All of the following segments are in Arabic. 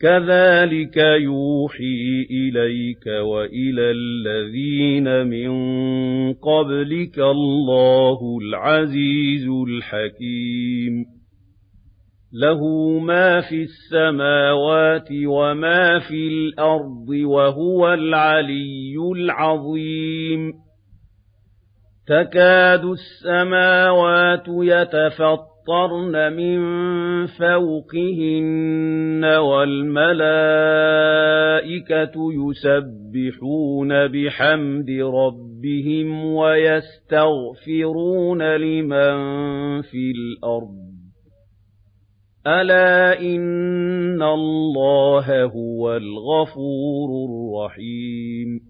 كذلك يوحي إليك وإلى الذين من قبلك الله العزيز الحكيم له ما في السماوات وما في الأرض وهو العلي العظيم تكاد السماوات يتفطرن من فوقهن والملائكة يسبحون بحمد ربهم ويستغفرون لمن في الأرض ألا إن الله هو الغفور الرحيم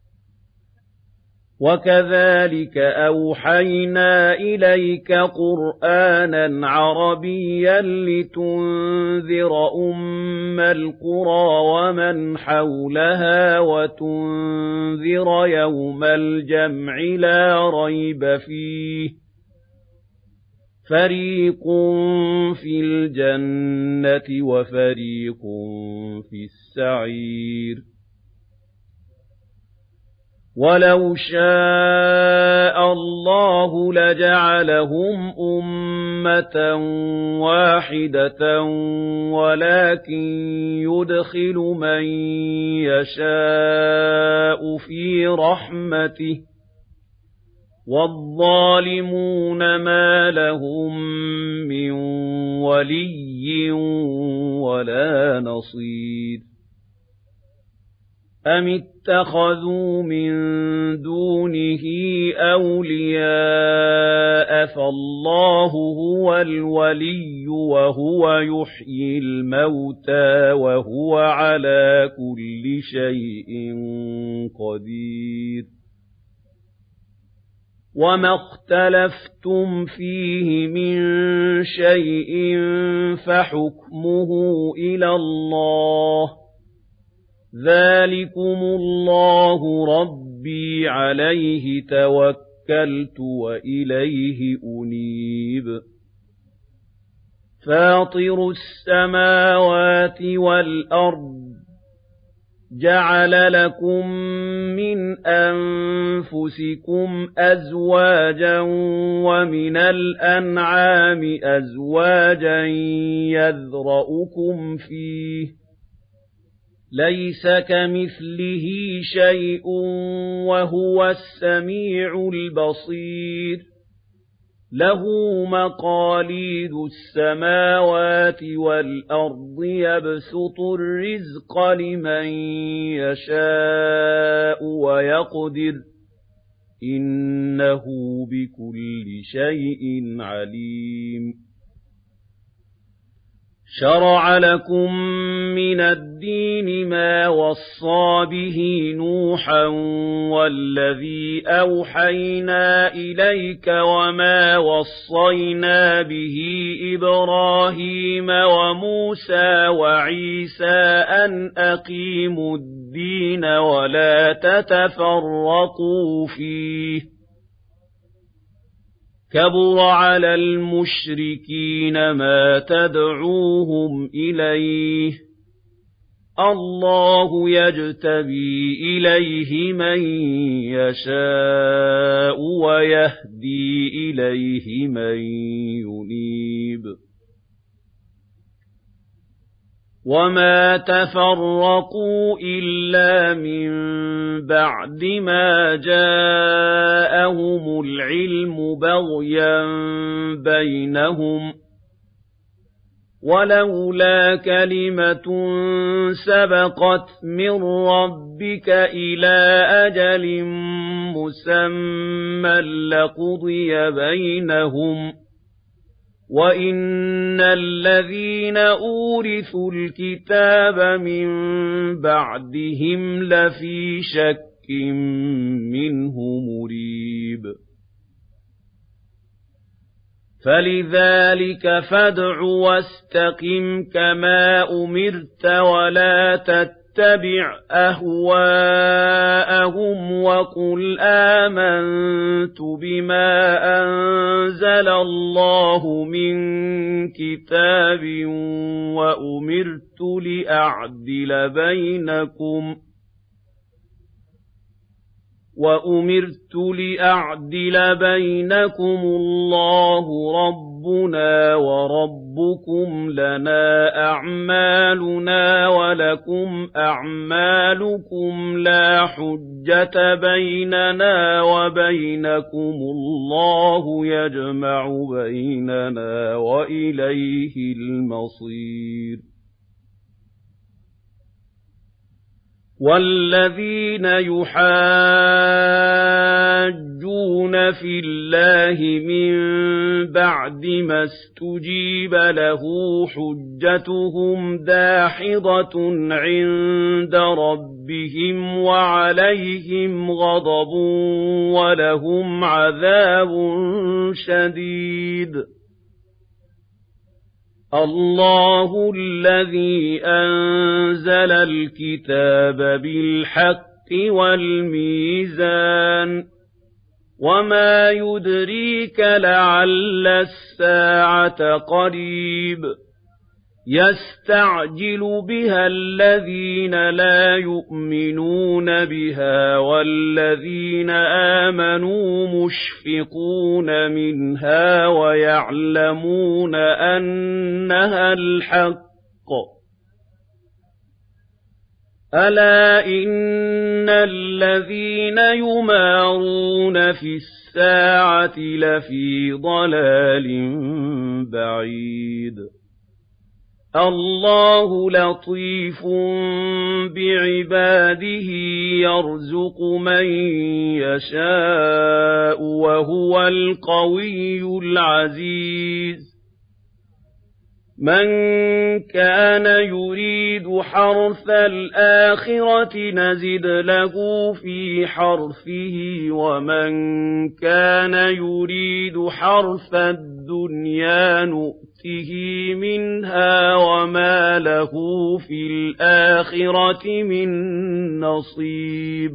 وكذلك أوحينا إليك قرآنا عربيا لتنذر أم القرى ومن حولها وتنذر يوم الجمع لا ريب فيه فريق في الجنة وفريق في السعير وَلَوْ شَاءَ اللَّهُ لَجَعَلَهُمْ أُمَّةً وَاحِدَةً وَلَكِن يُدْخِلُ مَن يَشَاءُ فِي رَحْمَتِهِ ۚ وَالظَّالِمُونَ مَا لَهُم مِّن وَلِيٍّ وَلَا نَصِيرٍ أَمِ اتَّخَذُوا مِن دُونِهِ أَوْلِيَاءَ فَاللَّهُ هُوَ الْوَلِيُّ وَهُوَ يُحْيِي الْمَوْتَىٰ وَهُوَ عَلَىٰ كُلِّ شَيْءٍ قَدِيرٌ وَمَا اخْتَلَفْتُمْ فِيهِ مِن شَيْءٍ فَحُكْمُهُ إِلَى اللَّهِ ذَٰلِكُمُ اللَّهُ رَبِّي عَلَيْهِ تَوَكَّلْتُ وَإِلَيْهِ أُنِيبُ فَاطِرُ السَّمَاوَاتِ وَالْأَرْضِ جَعَلَ لَكُم مِّنْ أَنفُسِكُمْ أَزْوَاجًا وَمِنَ الْأَنْعَامِ أَزْوَاجًا يَذْرَؤُكُمْ فِيهِ لَيْسَ كَمِثْلِهِ شَيْءٌ وَهُوَ السَّمِيعُ الْبَصِيرُ. لَهُ مَقَالِيدُ السَّمَاوَاتِ وَالْأَرْضِ يَبْسُطُ الرِّزْقَ لِمَن يَشَاءُ وَيَقْدِرُ ۚ. إِنَّهُ بِكُلِّ شَيْءٍ عَلِيمٌ. شَرَعَ لَكُم مِّنَ الدِّينِ مَا وَصَّىٰ بِهِ نُوحًا وَالَّذِي أَوْحَيْنَا إِلَيْكَ وَمَا وَصَّيْنَا بِهِ إِبْرَاهِيمَ وَمُوسَىٰ وَعِيسَىٰ أَنْ أَقِيمُوا الدِّينَ وَلَا تَتَفَرَّقُوا فِيهِ كَبُرَ عَلَى الْمُشْرِكِينَ مَا تَدْعُوهُمْ إِلَيْهِ ۚ اللَّهُ يَجْتَبِي إِلَيْهِ مَن يَشَاءُ وَيَهْدِي إِلَيْهِ مَن يُنِيبُ وَمَا تَفَرَّقُوا إِلَّا مِن بَعْدِ مَا جَاءَهُمُ الْعِلْمُ بَغْيًا بَيْنَهُمْ ۚ وَلَوْلَا كَلِمَةٌ سَبَقَتْ مِن رَّبِّكَ إِلَىٰ أَجَلٍ مُّسَمًّى لَّقُضِيَ بَيْنَهُمْ ۚ وَإِنَّ الَّذِينَ أُورِثُوا الْكِتَابَ مِن بَعْدِهِمْ لَفِي شَكٍّ مِّنْهُ مُرِيبٍ فَلِذَٰلِكَ فَادْعُ وَاسْتَقِمْ كَمَا أُمِرْتَ وَلَا تَتَّبِعْ أَهْوَاءَهُمْ وَقُلْ آمَنتُ بِمَا أَنزَلَ اللَّهُ كِتَابٍ وَأُمِرْتُ لِأَعْدِلَ بَيْنَكُمْ ۖ وَأُمِرْتُ لِأَعْدِلَ بَيْنَكُمُ اللَّهُ رَبُّنَا وَرَبُّكُمْ لَنَا أَعْمَالُنَا وَلَكُمْ أَعْمَالُكُمْ لَا حُجَّةَ بَيْنَنَا وَبَيْنَكُمُ اللَّهُ يَجْمَعُ بَيْنَنَا وَإِلَيْهِ الْمَصِيرُ وَالَّذِينَ يُحَاجُّونَ فِي اللَّهِ مِن بَعْدِ مَا اسْتُجِيبَ لَهُ حُجَّتُهُمْ دَاحِضَةٌ عِندَ رَبِّهِمْ وَعَلَيْهِمْ غَضَبٌ وَلَهُمْ عَذَابٌ شَدِيدٌ. اللَّهُ الَّذِي أَنزَلَ الْكِتَابَ بِالْحَقِّ وَالْمِيزَانَ وَمَا يُدْرِيكَ لَعَلَّ السَّاعَةَ قَرِيبٌ يَسْتَعْجِلُ بِهَا الَّذِينَ لَا يُؤْمِنُونَ بِهَا وَالَّذِينَ آمَنُوا مُشْفِقُونَ مِنْهَا وَيَعْلَمُونَ أَنَّهَا الْحَقُّ. أَلَا إِنَّ الَّذِينَ يُمَارُونَ فِي السَّاعَةِ لَفِي ضَلَالٍ بَعِيدٍ. اللَّهُ لَطِيفٌ بِعِبَادِهِ يَرْزُقُ مَن يَشَاءُ وَهُوَ الْقَوِيُّ الْعَزِيزُ. مَن كَانَ يُرِيدُ حَرْثَ الْآخِرَةِ نَزِدْ لَهُ فِي حَرْثِهِ وَمَن كَانَ يُرِيدُ حَرْثَ الدُّنْيَا نُؤْتِهِ مِنْهَا وَمَا لَهُ فِي الْآخِرَةِ مِن نَّصِيبٍ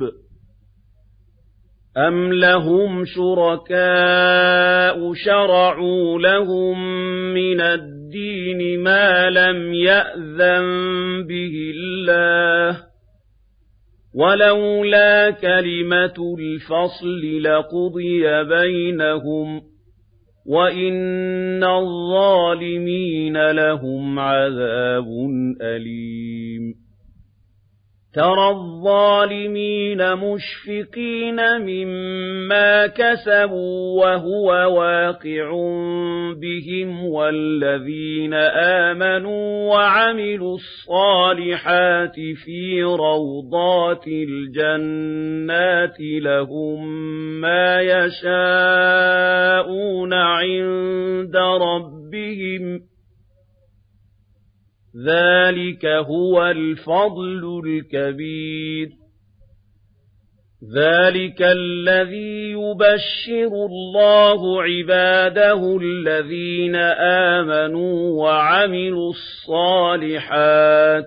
أَمْ لَهُمْ شُرَكَاءُ شَرَعُوا لَهُم مِّنَ الدِّينِ مَا لَمْ يَأْذَن بِهِ اللَّهُ ۚ وَلَوْلَا كَلِمَةُ الْفَصْلِ لَقُضِيَ بَيْنَهُمْ ۗ وَإِنَّ الظَّالِمِينَ لَهُمْ عَذَابٌ أَلِيمٌ تَرَى الظَّالِمِينَ مُشْفِقِينَ مِمَّا كَسَبُوا وَهُوَ وَاقِعٌ بِهِمْ وَالَّذِينَ آمَنُوا وَعَمِلُوا الصَّالِحَاتِ فِي رَوْضَاتِ الْجَنَّاتِ لَهُم مَّا يَشَاءُونَ عِندَ رَبِّهِمْ ۚ ذَٰلِكَ هُوَ الْفَضْلُ الْكَبِيرُ ذَٰلِكَ الَّذِي يُبَشِّرُ اللَّهُ عِبَادَهُ الَّذِينَ آمَنُوا وَعَمِلُوا الصَّالِحَاتِ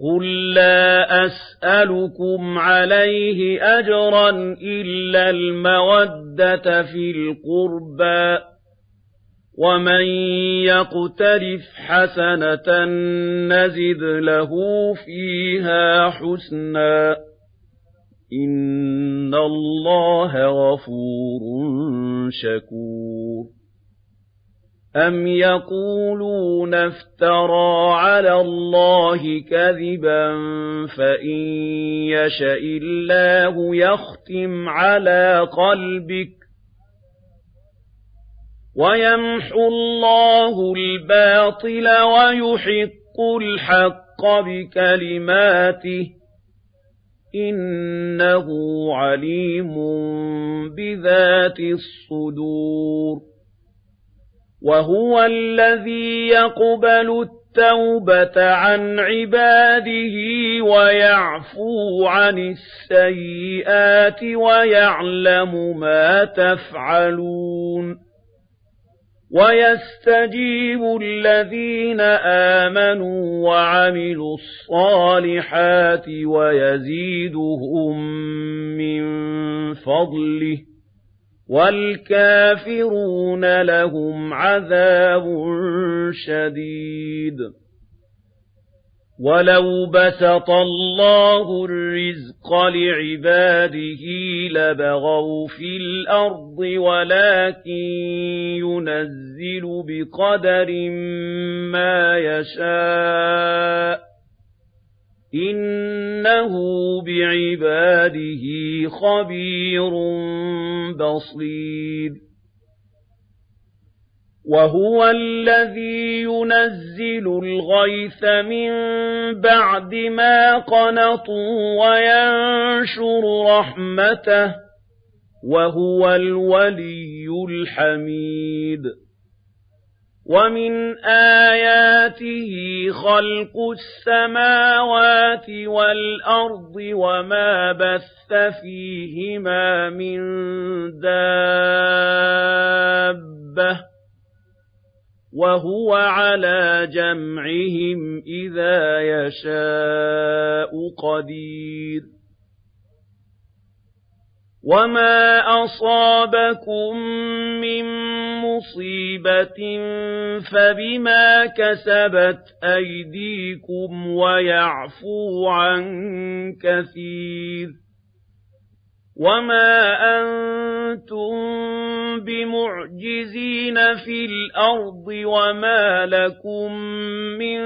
قُل لَّا أَسْأَلُكُمْ عَلَيْهِ أَجْرًا إِلَّا الْمَوَدَّةَ فِي الْقُرْبَىٰ وَمَن يَقْتَرِفْ حَسَنَةً نَّزِدْ لَهُ فِيهَا حُسْنًا ۚ إِنَّ اللَّهَ غَفُورٌ شَكُورٌ أَمْ يَقُولُونَ افْتَرَىٰ عَلَى اللَّهِ كَذِبًا فَإِن يَشَإِ اللَّهُ يَخْتِمْ عَلَىٰ قَلْبِكَ ويمحو الله الباطل ويحق الحق بكلماته إنه عليم بذات الصدور وهو الذي يقبل التوبة عن عباده ويعفو عن السيئات ويعلم ما تفعلون وَيَسْتَجِيبُ الَّذِينَ آمَنُوا وَعَمِلُوا الصَّالِحَاتِ وَيَزِيدُهُم مِّن فَضْلِهِ ۚ وَالْكَافِرُونَ لَهُمْ عَذَابٌ شَدِيدٌ. وَلَوْ بَسَطَ اللَّهُ الرِّزْقَ لِعِبَادِهِ لَبَغَوْا فِي الْأَرْضِ وَلَٰكِن يُنَزِّلُ بِقَدَرٍ مَّا يَشَاءُ ۚ إِنَّهُ بِعِبَادِهِ خَبِيرٌ بَصِيرٌ وَهُوَ الَّذِي يُنَزِّلُ الْغَيْثَ مِن بَعْدِ مَا قَنَطُوا وَيَنشُرُ رَحْمَتَهُ وَهُوَ الْوَلِيُّ الْحَمِيدُ وَمِنْ آيَاتِهِ خَلْقُ السَّمَاوَاتِ وَالْأَرْضِ وَمَا بَثَّ فِيهِمَا مِن دَابَّةٍ وَهُوَ عَلَىٰ جَمْعِهِمْ إِذَا يَشَاءُ قَدِيرٌ. وَمَا أَصَابَكُم مِّن مُّصِيبَةٍ فَبِمَا كَسَبَتْ أَيْدِيكُمْ وَيَعْفُو عَن كَثِيرٍ. وَمَا أَنتُم بِمُعْجِزِينَ فِي الْأَرْضِ وَمَا لَكُم مِّن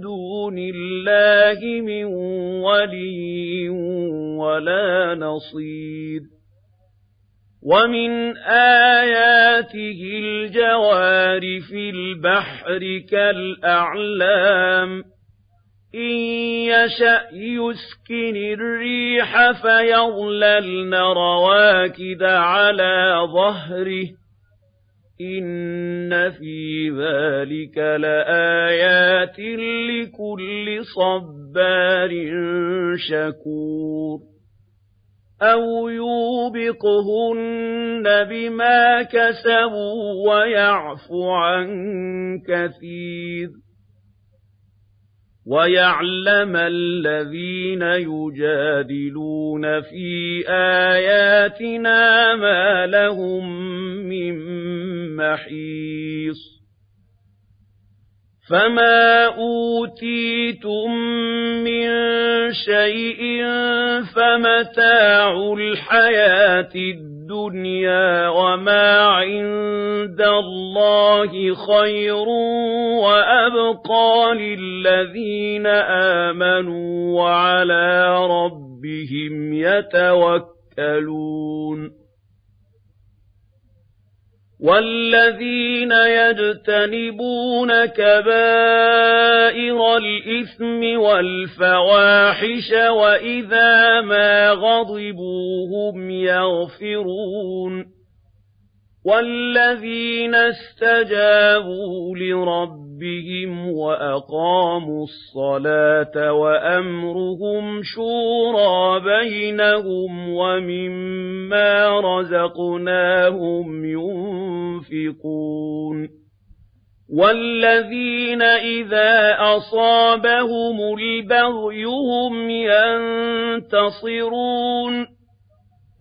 دُونِ اللَّهِ مِن وَلِيٍّ وَلَا نَصِيرٍ وَمِنْ آيَاتِهِ الْجَوَارِ فِي الْبَحْرِ كَالْأَعْلَامِ إِن يَشَأْ يُسْكِنِ الرِّيحَ فَيَظْلَلْنَ رَوَاكِدَ عَلَىٰ ظَهْرِهِ ۚ إِنَّ فِي ذَٰلِكَ لَآيَاتٍ لِّكُلِّ صَبَّارٍ شَكُورٍ أَوْ يُوبِقْهُنَّ بِمَا كَسَبُوا وَيَعْفُ عَن كَثِيرٍ وَيَعْلَمَ الَّذِينَ يُجَادِلُونَ فِي آيَاتِنَا مَا لَهُم مِّن مَّحِيصٍ فَمَا أُوتِيتُم مِّن شَيْءٍ فَمَتَاعُ الْحَيَاةِ الدُّنْيَا وَمَا عِندَ اللَّهِ خَيْرٌ وَأَبْقَىٰ لِلَّذِينَ آمَنُوا وَعَلَىٰ رَبِّهِمْ يَتَوَكَّلُونَ. وَالَّذِينَ يَجْتَنِبُونَ كَبَائِرَ الْإِثْمِ وَالْفَوَاحِشَ وَإِذَا مَا غَضِبُوا هُمْ يَغْفِرُونَ وَالَّذِينَ اسْتَجَابُوا لِرَبِّهِمْ وَأَقَامُوا الصَّلَاةَ وَأَمْرُهُمْ شُورَىٰ بَيْنَهُمْ وَمِمَّا رَزَقْنَاهُمْ يُنفِقُونَ وَالَّذِينَ إِذَا أَصَابَهُمُ الْبَغْيُ هُمْ يَنتَصِرُونَ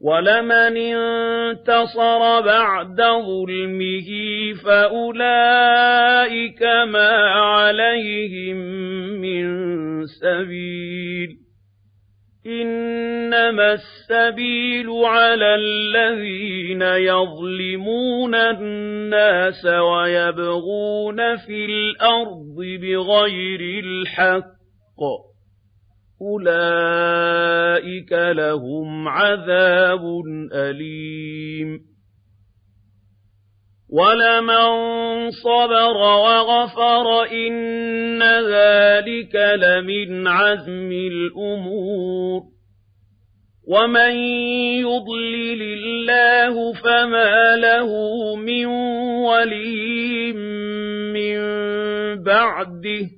وَلَمَنِ انتَصَرَ بَعْدَ ظُلْمِهِ فَأُولَٰئِكَ مَا عَلَيْهِم مِّن سَبِيلٍ إِنَّمَا السَّبِيلُ عَلَى الَّذِينَ يَظْلِمُونَ النَّاسَ وَيَبْغُونَ فِي الْأَرْضِ بِغَيْرِ الْحَقِّ أُولَئِكَ لَهُمْ عَذَابٌ أَلِيمٌ وَلَمَن صَبَرَ وَغَفَرَ إِنَّ ذَلِكَ لَمِنْ عَزْمِ الْأُمُورِ وَمَن يُضْلِلِ اللَّهُ فَمَا لَهُ مِن وَلِيٍّ مِّن بَعْدِهِ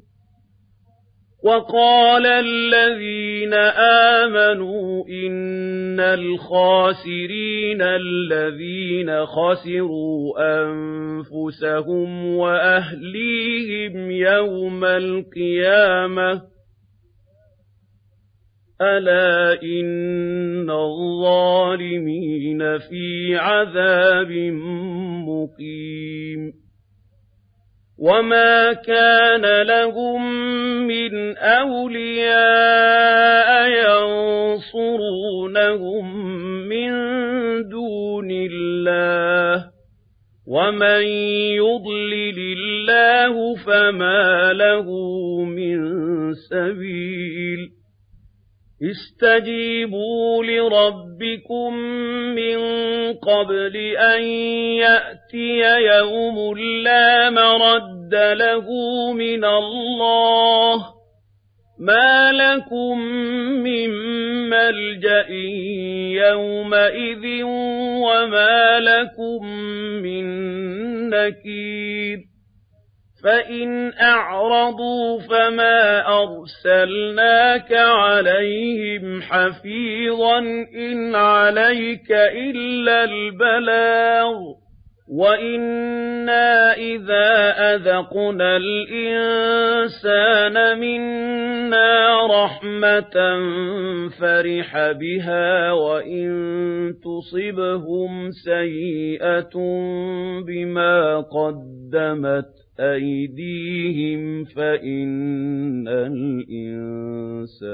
وَقَالَ الَّذِينَ آمَنُوا إِنَّ الْخَاسِرِينَ الَّذِينَ خَسِرُوا أَنفُسَهُمْ وَأَهْلِيهِمْ يَوْمَ الْقِيَامَةِ أَلَا إِنَّ الظَّالِمِينَ فِي عَذَابٍ مُّقِيمٍ وَمَا كَانَ لَهُم مِّنْ أَوْلِيَاءَ يَنصُرُونَهُم مِّن دُونِ اللَّهِ ۗ وَمَن يُضْلِلِ اللَّهُ فَمَا لَهُ مِن سَبِيلٍ اسْتَجِيبُوا لِرَبِّكُم مِّن قَبْلِ أَن يَأْتِيَ يَوْمٌ لَّا مَرَدَّ لَهُ مِنَ اللَّهِ ۚ مَا لَكُم مِّن مَّلْجَإٍ يَوْمَئِذٍ وَمَا لَكُم مِّن نَّكِيرٍ فَإِنْ أَعْرَضُوا فَمَا أَرْسَلْنَاكَ عَلَيْهِمْ حَفِيظًا إِنْ عَلَيْكَ إِلَّا الْبَلَاغُ وَإِنَّا إِذَا أَذَقْنَا الْإِنسَانَ مِنَّا رَحْمَةً فَرِحَ بِهَا وَإِن تُصِبْهُمْ سَيِّئَةٌ بِمَا قَدَّمَتْ أَيْدِيهِمْ فَإِنَّ الْإِنسَانَ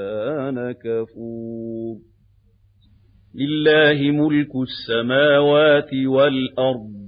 كَفُورٌ لِلَّهِ مُلْكُ السَّمَاوَاتِ وَالْأَرْضِ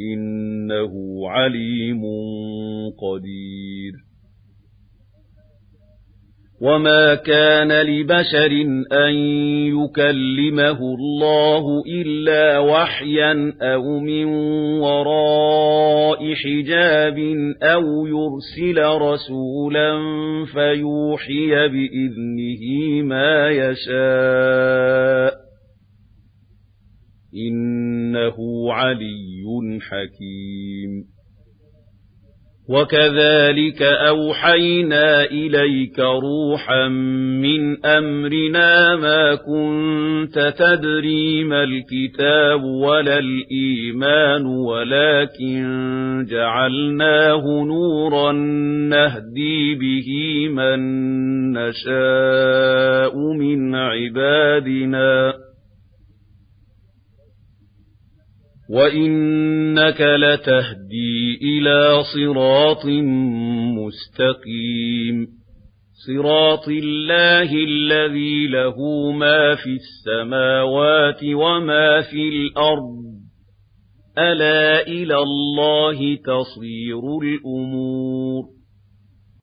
إِنَّهُ عَلِيمٌ قَدِيرٌ. وَمَا كَانَ لِبَشَرٍ أَن يُكَلِّمَهُ اللَّهُ إِلَّا وَحْيًا أَوْ مِن وَرَاءِ حِجَابٍ أَوْ يُرْسِلَ رَسُولًا فَيُوحِيَ بِإِذْنِهِ مَا يَشَاءُ ۚ. إِنَّهُ عَلِيٌّ حَكِيمٌ. وَكَذَٰلِكَ أَوْحَيْنَا إِلَيْكَ رُوحًا مِّنْ أَمْرِنَا مَا كُنتَ تَدْرِي مَا الْكِتَابُ وَلَا الْإِيمَانُ وَلَٰكِن جَعَلْنَاهُ نُورًا نَّهْدِي بِهِ مَن نَّشَاءُ مِنْ عِبَادِنَا ۚ. وَإِنَّكَ لَتَهْدِي إِلَىٰ صِرَاطٍ مُّسْتَقِيمٍ. صِرَاطِ اللَّهِ الَّذِي لَهُ مَا فِي السَّمَاوَاتِ وَمَا فِي الْأَرْضِ ۗ. أَلَا إِلَى اللَّهِ تَصِيرُ الْأُمُورُ.